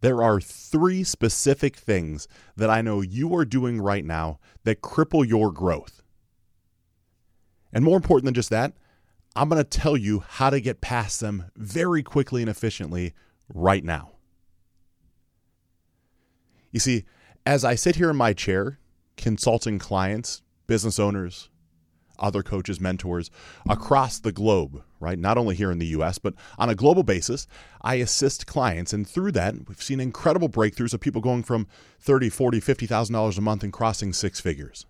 there are three specific things that I know you are doing right now that cripple your growth. And more important than just that, I'm going to tell you how to get past them very quickly and efficiently right now. You see, as I sit here in my chair consulting clients, business owners, other coaches, mentors across the globe, right? Not only here in the US, but on a global basis, I assist clients. And through that, we've seen incredible breakthroughs of people going from 30, 40, $50,000 a month and crossing six figures.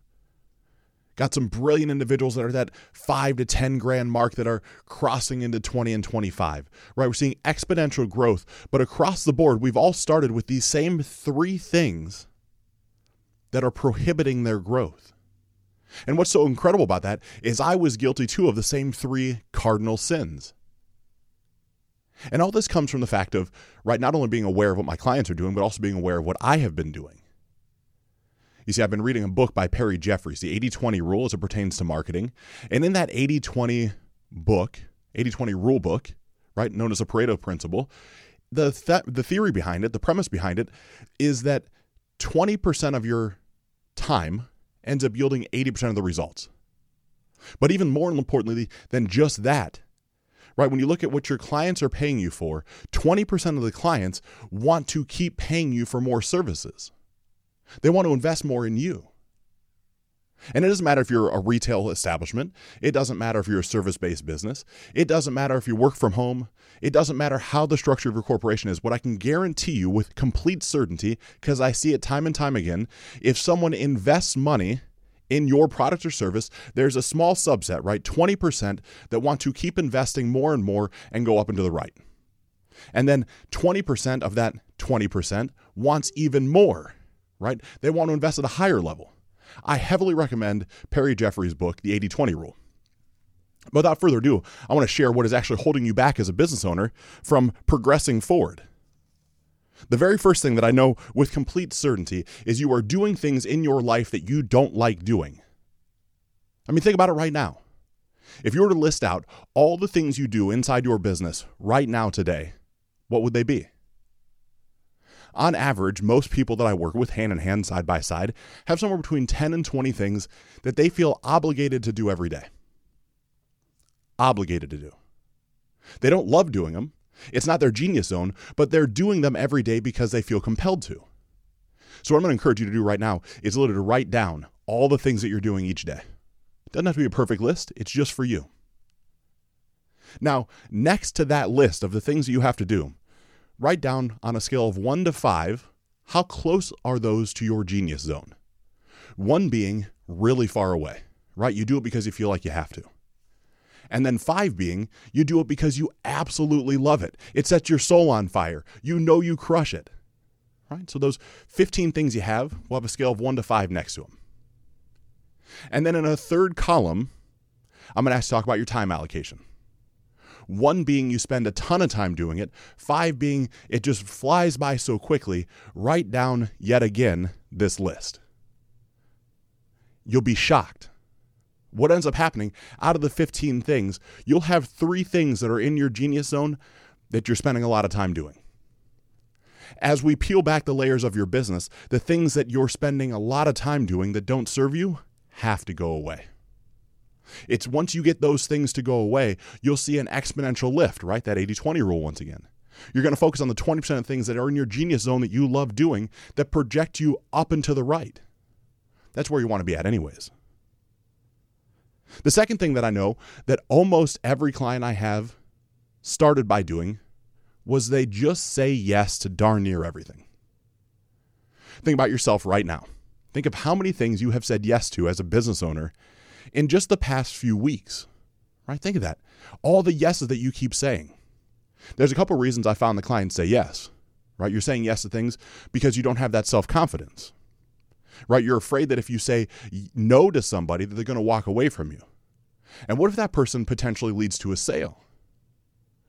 Got some brilliant individuals that are that five to 10 grand mark that are crossing into 20 and 25, right? We're seeing exponential growth, but across the board, we've all started with these same three things that are prohibiting their growth. And what's so incredible about that is I was guilty too of the same three cardinal sins. And all this comes from the fact of, right, not only being aware of what my clients are doing, but also being aware of what I have been doing. You see, I've been reading a book by Perry Jeffries, the 80 20 rule as it pertains to marketing. And in that 80 20 book, 80 20 rule book, right, known as the Pareto principle, the, th- the theory behind it, the premise behind it, is that 20% of your time ends up yielding 80% of the results. But even more importantly than just that, right, when you look at what your clients are paying you for, 20% of the clients want to keep paying you for more services. They want to invest more in you. And it doesn't matter if you're a retail establishment. It doesn't matter if you're a service based business. It doesn't matter if you work from home. It doesn't matter how the structure of your corporation is. What I can guarantee you with complete certainty, because I see it time and time again, if someone invests money in your product or service, there's a small subset, right? 20% that want to keep investing more and more and go up and to the right. And then 20% of that 20% wants even more, right? They want to invest at a higher level. I heavily recommend Perry Jeffrey's book, The 80 20 Rule. Without further ado, I want to share what is actually holding you back as a business owner from progressing forward. The very first thing that I know with complete certainty is you are doing things in your life that you don't like doing. I mean, think about it right now. If you were to list out all the things you do inside your business right now today, what would they be? On average, most people that I work with hand in hand, side by side, have somewhere between 10 and 20 things that they feel obligated to do every day. Obligated to do. They don't love doing them. It's not their genius zone, but they're doing them every day because they feel compelled to. So, what I'm going to encourage you to do right now is literally to write down all the things that you're doing each day. It doesn't have to be a perfect list, it's just for you. Now, next to that list of the things that you have to do, write down on a scale of one to five how close are those to your genius zone? One being really far away, right? You do it because you feel like you have to. And then five being you do it because you absolutely love it. It sets your soul on fire. You know you crush it. Right? So those 15 things you have, we'll have a scale of one to five next to them. And then in a third column, I'm going to ask you to talk about your time allocation. One being you spend a ton of time doing it, five being it just flies by so quickly. Write down yet again this list. You'll be shocked. What ends up happening out of the 15 things, you'll have three things that are in your genius zone that you're spending a lot of time doing. As we peel back the layers of your business, the things that you're spending a lot of time doing that don't serve you have to go away. It's once you get those things to go away, you'll see an exponential lift, right? That 80 20 rule once again. You're going to focus on the 20% of things that are in your genius zone that you love doing that project you up and to the right. That's where you want to be at, anyways. The second thing that I know that almost every client I have started by doing was they just say yes to darn near everything. Think about yourself right now. Think of how many things you have said yes to as a business owner in just the past few weeks. Right? Think of that. All the yeses that you keep saying. There's a couple reasons I found the clients say yes. Right? You're saying yes to things because you don't have that self-confidence. Right? You're afraid that if you say no to somebody that they're going to walk away from you. And what if that person potentially leads to a sale?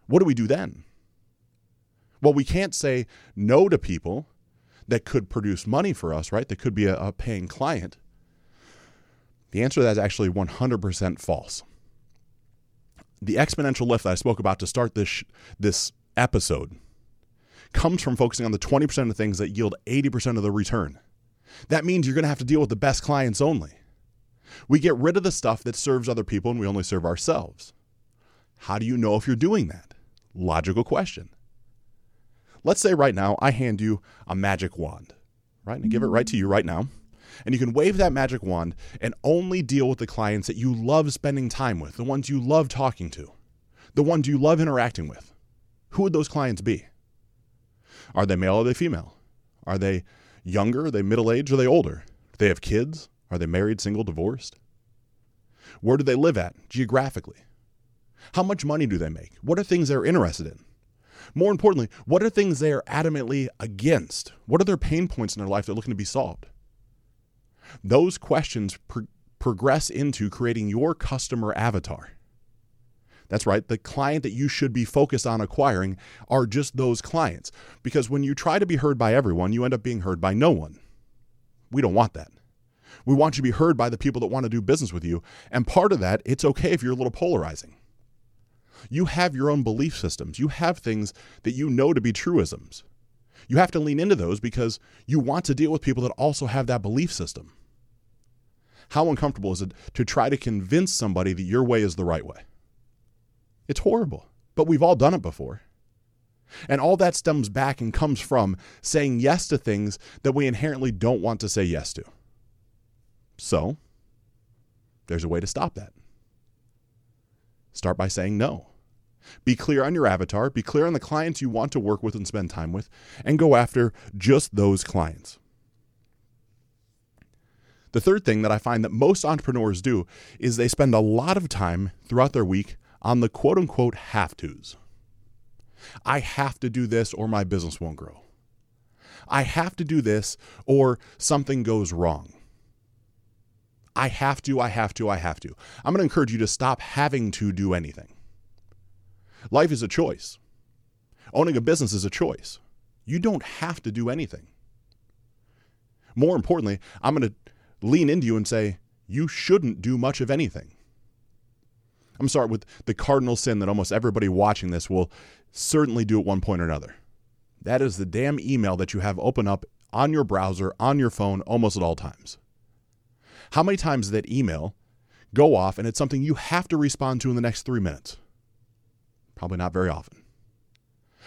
What do we do then? Well, we can't say no to people that could produce money for us, right? That could be a, a paying client. The answer to that is actually 100% false. The exponential lift that I spoke about to start this, this episode comes from focusing on the 20% of things that yield 80% of the return. That means you're going to have to deal with the best clients only. We get rid of the stuff that serves other people and we only serve ourselves. How do you know if you're doing that? Logical question. Let's say right now I hand you a magic wand, right? And I give it right to you right now. And you can wave that magic wand and only deal with the clients that you love spending time with, the ones you love talking to, the ones you love interacting with. Who would those clients be? Are they male or are they female? Are they younger? Are they middle aged? Are they older? Do they have kids? Are they married, single, divorced? Where do they live at geographically? How much money do they make? What are things they're interested in? More importantly, what are things they are adamantly against? What are their pain points in their life that are looking to be solved? Those questions pro- progress into creating your customer avatar. That's right, the client that you should be focused on acquiring are just those clients. Because when you try to be heard by everyone, you end up being heard by no one. We don't want that. We want you to be heard by the people that want to do business with you. And part of that, it's okay if you're a little polarizing. You have your own belief systems. You have things that you know to be truisms. You have to lean into those because you want to deal with people that also have that belief system. How uncomfortable is it to try to convince somebody that your way is the right way? It's horrible, but we've all done it before. And all that stems back and comes from saying yes to things that we inherently don't want to say yes to. So, there's a way to stop that. Start by saying no. Be clear on your avatar, be clear on the clients you want to work with and spend time with, and go after just those clients. The third thing that I find that most entrepreneurs do is they spend a lot of time throughout their week on the quote unquote have tos. I have to do this or my business won't grow. I have to do this or something goes wrong. I have to, I have to, I have to. I'm going to encourage you to stop having to do anything. Life is a choice. Owning a business is a choice. You don't have to do anything. More importantly, I'm going to lean into you and say, you shouldn't do much of anything. I'm sorry, with the cardinal sin that almost everybody watching this will certainly do at one point or another. That is the damn email that you have open up on your browser, on your phone, almost at all times. How many times that email go off and it's something you have to respond to in the next three minutes? Probably not very often.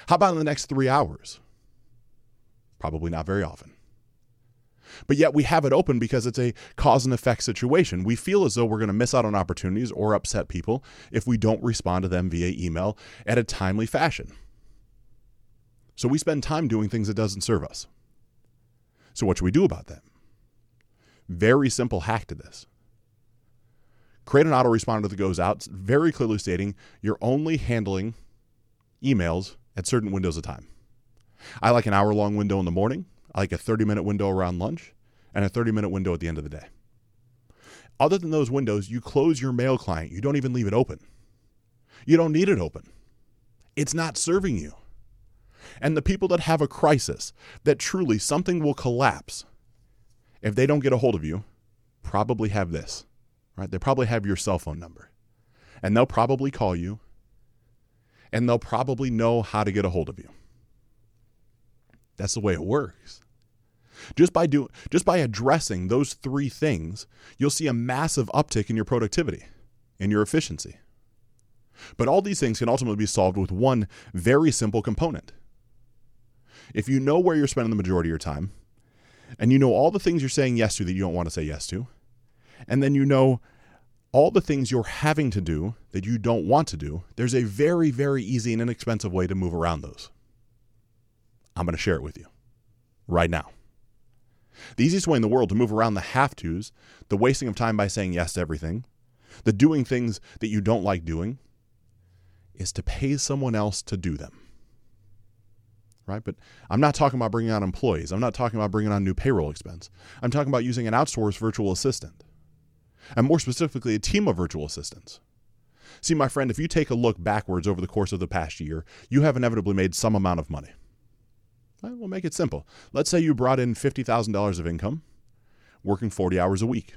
How about in the next three hours? Probably not very often. But yet we have it open because it's a cause and effect situation. We feel as though we're going to miss out on opportunities or upset people if we don't respond to them via email at a timely fashion. So we spend time doing things that doesn't serve us. So what should we do about that? Very simple hack to this create an autoresponder that goes out very clearly stating you're only handling emails at certain windows of time. I like an hour long window in the morning, Like a 30 minute window around lunch, and a 30 minute window at the end of the day. Other than those windows, you close your mail client. You don't even leave it open. You don't need it open. It's not serving you. And the people that have a crisis, that truly something will collapse if they don't get a hold of you, probably have this right? They probably have your cell phone number. And they'll probably call you and they'll probably know how to get a hold of you. That's the way it works. Just by doing just by addressing those three things, you'll see a massive uptick in your productivity and your efficiency. But all these things can ultimately be solved with one very simple component. If you know where you're spending the majority of your time, and you know all the things you're saying yes to that you don't want to say yes to, and then you know all the things you're having to do that you don't want to do, there's a very, very easy and inexpensive way to move around those. I'm going to share it with you right now. The easiest way in the world to move around the have tos, the wasting of time by saying yes to everything, the doing things that you don't like doing, is to pay someone else to do them. Right? But I'm not talking about bringing on employees. I'm not talking about bringing on new payroll expense. I'm talking about using an outsourced virtual assistant and more specifically, a team of virtual assistants. See, my friend, if you take a look backwards over the course of the past year, you have inevitably made some amount of money. Right, we'll make it simple. Let's say you brought in $50,000 of income working 40 hours a week.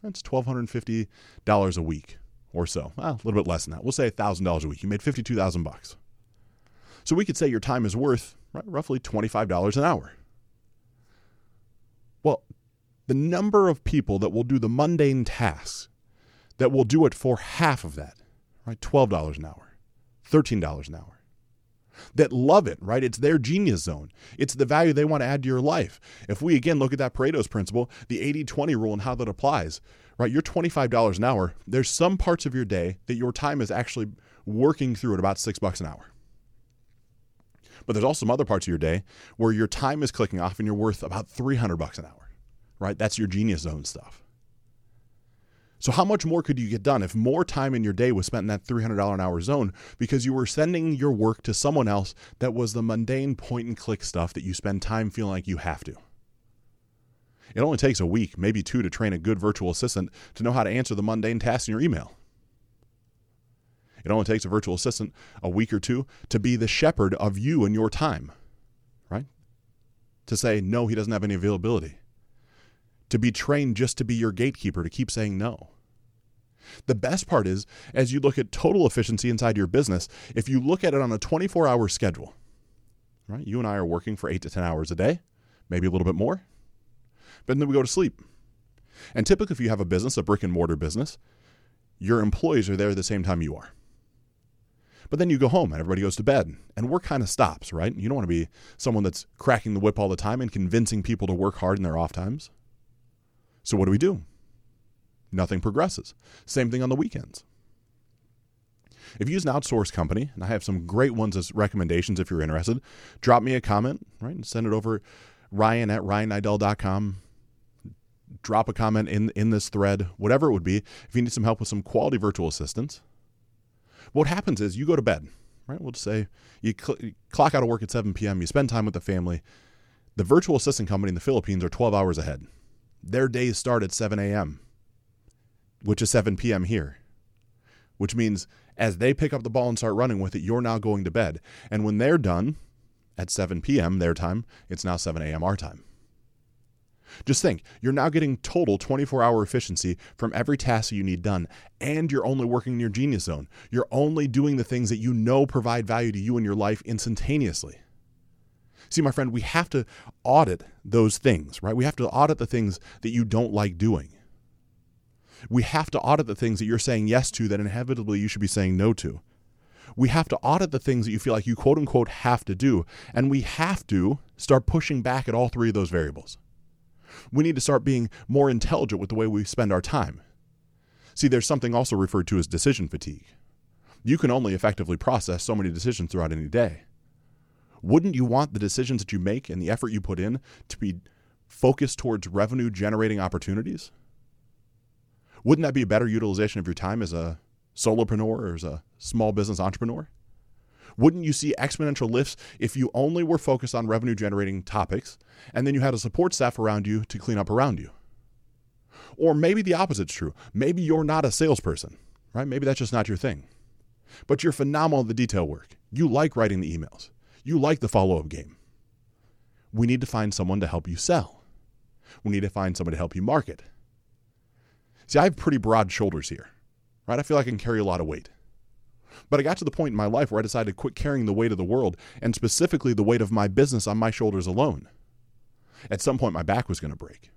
That's $1,250 a week or so. Well, a little bit less than that. We'll say $1,000 a week. You made 52,000 bucks. So we could say your time is worth right, roughly $25 an hour. Well, the number of people that will do the mundane tasks that will do it for half of that, right? $12 an hour, $13 an hour. That love it, right? It's their genius zone. It's the value they want to add to your life. If we again look at that Pareto's principle, the 80 20 rule, and how that applies, right? You're $25 an hour. There's some parts of your day that your time is actually working through at about six bucks an hour. But there's also some other parts of your day where your time is clicking off and you're worth about 300 bucks an hour, right? That's your genius zone stuff. So, how much more could you get done if more time in your day was spent in that $300 an hour zone because you were sending your work to someone else that was the mundane point and click stuff that you spend time feeling like you have to? It only takes a week, maybe two, to train a good virtual assistant to know how to answer the mundane tasks in your email. It only takes a virtual assistant a week or two to be the shepherd of you and your time, right? To say, no, he doesn't have any availability. To be trained just to be your gatekeeper, to keep saying no. The best part is, as you look at total efficiency inside your business, if you look at it on a 24 hour schedule, right? You and I are working for eight to 10 hours a day, maybe a little bit more, but then we go to sleep. And typically, if you have a business, a brick and mortar business, your employees are there at the same time you are. But then you go home and everybody goes to bed and work kind of stops, right? You don't want to be someone that's cracking the whip all the time and convincing people to work hard in their off times. So what do we do? Nothing progresses. Same thing on the weekends. If you use an outsourced company, and I have some great ones as recommendations if you're interested, drop me a comment, right? And send it over ryan at RyanNiddel.com. Drop a comment in, in this thread, whatever it would be. If you need some help with some quality virtual assistants, what happens is you go to bed, right? We'll just say you, cl- you clock out of work at 7 p.m., you spend time with the family. The virtual assistant company in the Philippines are 12 hours ahead. Their days start at 7 a.m., which is 7 p.m. here, which means as they pick up the ball and start running with it, you're now going to bed. And when they're done at 7 p.m. their time, it's now 7 a.m. our time. Just think, you're now getting total 24 hour efficiency from every task you need done, and you're only working in your genius zone. You're only doing the things that you know provide value to you in your life instantaneously. See, my friend, we have to audit those things, right? We have to audit the things that you don't like doing. We have to audit the things that you're saying yes to that inevitably you should be saying no to. We have to audit the things that you feel like you quote unquote have to do, and we have to start pushing back at all three of those variables. We need to start being more intelligent with the way we spend our time. See, there's something also referred to as decision fatigue. You can only effectively process so many decisions throughout any day. Wouldn't you want the decisions that you make and the effort you put in to be focused towards revenue generating opportunities? Wouldn't that be a better utilization of your time as a solopreneur or as a small business entrepreneur? Wouldn't you see exponential lifts if you only were focused on revenue generating topics and then you had a support staff around you to clean up around you? Or maybe the opposite's true. Maybe you're not a salesperson, right? Maybe that's just not your thing. But you're phenomenal at the detail work. You like writing the emails. You like the follow up game. We need to find someone to help you sell. We need to find someone to help you market. See, I have pretty broad shoulders here, right? I feel like I can carry a lot of weight. But I got to the point in my life where I decided to quit carrying the weight of the world and specifically the weight of my business on my shoulders alone. At some point, my back was going to break.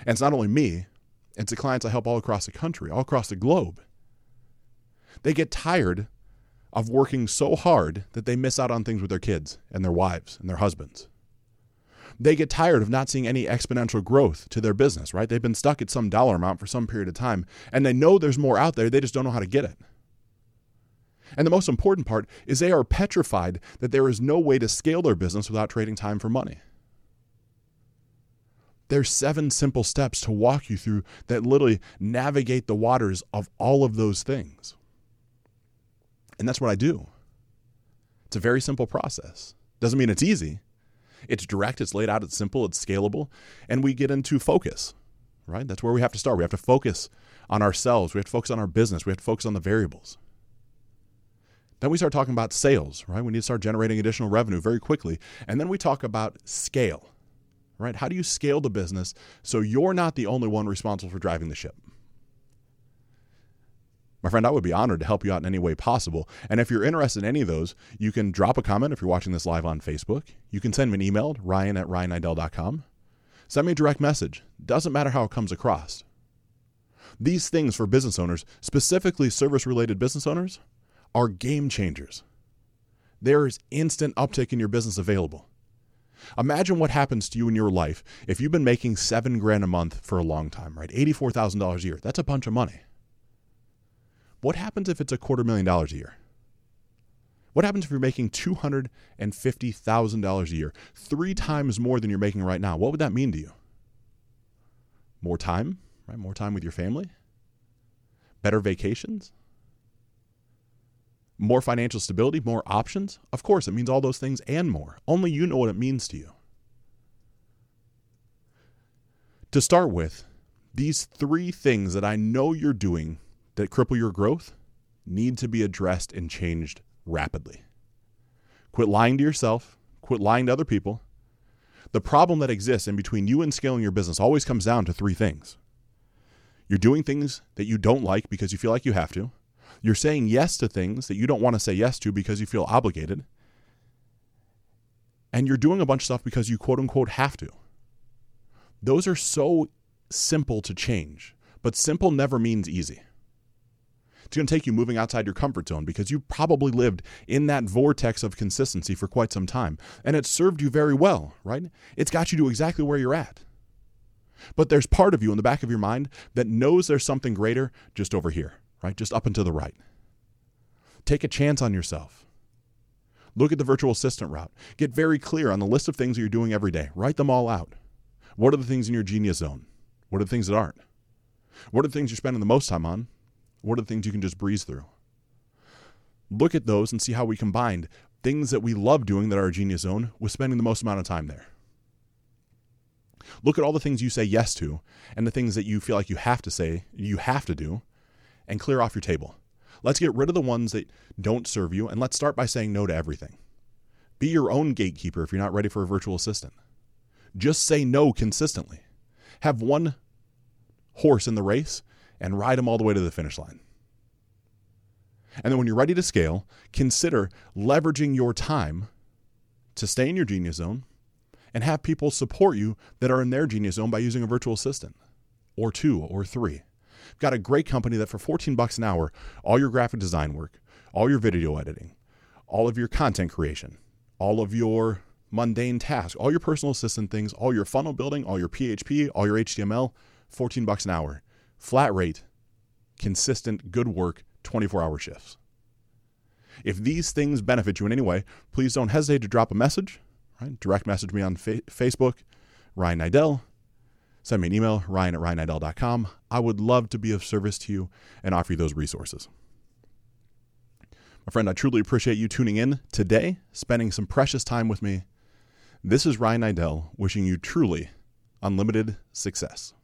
And it's not only me, it's the clients I help all across the country, all across the globe. They get tired of working so hard that they miss out on things with their kids and their wives and their husbands. They get tired of not seeing any exponential growth to their business, right? They've been stuck at some dollar amount for some period of time and they know there's more out there, they just don't know how to get it. And the most important part is they are petrified that there is no way to scale their business without trading time for money. There's seven simple steps to walk you through that literally navigate the waters of all of those things. And that's what I do. It's a very simple process. Doesn't mean it's easy. It's direct, it's laid out, it's simple, it's scalable, and we get into focus, right? That's where we have to start. We have to focus on ourselves, we have to focus on our business, we have to focus on the variables. Then we start talking about sales, right? We need to start generating additional revenue very quickly. And then we talk about scale, right? How do you scale the business so you're not the only one responsible for driving the ship? My friend, I would be honored to help you out in any way possible. And if you're interested in any of those, you can drop a comment if you're watching this live on Facebook. You can send me an email, ryan at ryanniddel.com. Send me a direct message. Doesn't matter how it comes across. These things for business owners, specifically service related business owners, are game changers. There is instant uptick in your business available. Imagine what happens to you in your life if you've been making seven grand a month for a long time, right? $84,000 a year. That's a bunch of money. What happens if it's a quarter million dollars a year? What happens if you're making $250,000 a year, three times more than you're making right now? What would that mean to you? More time, right? More time with your family? Better vacations? More financial stability, more options? Of course, it means all those things and more. Only you know what it means to you. To start with, these three things that I know you're doing that cripple your growth need to be addressed and changed rapidly. Quit lying to yourself, quit lying to other people. The problem that exists in between you and scaling your business always comes down to three things. You're doing things that you don't like because you feel like you have to. You're saying yes to things that you don't want to say yes to because you feel obligated. And you're doing a bunch of stuff because you quote unquote have to. Those are so simple to change, but simple never means easy. It's going to take you moving outside your comfort zone because you probably lived in that vortex of consistency for quite some time. And it served you very well, right? It's got you to exactly where you're at. But there's part of you in the back of your mind that knows there's something greater just over here, right? Just up and to the right. Take a chance on yourself. Look at the virtual assistant route. Get very clear on the list of things that you're doing every day. Write them all out. What are the things in your genius zone? What are the things that aren't? What are the things you're spending the most time on? What are the things you can just breeze through? Look at those and see how we combined things that we love doing that are a genius zone with spending the most amount of time there. Look at all the things you say yes to and the things that you feel like you have to say, you have to do, and clear off your table. Let's get rid of the ones that don't serve you and let's start by saying no to everything. Be your own gatekeeper if you're not ready for a virtual assistant. Just say no consistently. Have one horse in the race and ride them all the way to the finish line. And then when you're ready to scale, consider leveraging your time to stay in your genius zone and have people support you that are in their genius zone by using a virtual assistant or two or three. I've got a great company that for 14 bucks an hour, all your graphic design work, all your video editing, all of your content creation, all of your mundane tasks, all your personal assistant things, all your funnel building, all your PHP, all your HTML, 14 bucks an hour flat rate, consistent, good work, 24 hour shifts. If these things benefit you in any way, please don't hesitate to drop a message, right? Direct message me on fa- Facebook, Ryan Niddel. Send me an email, ryan at ryanniddel.com. I would love to be of service to you and offer you those resources. My friend, I truly appreciate you tuning in today, spending some precious time with me. This is Ryan Niddel wishing you truly unlimited success.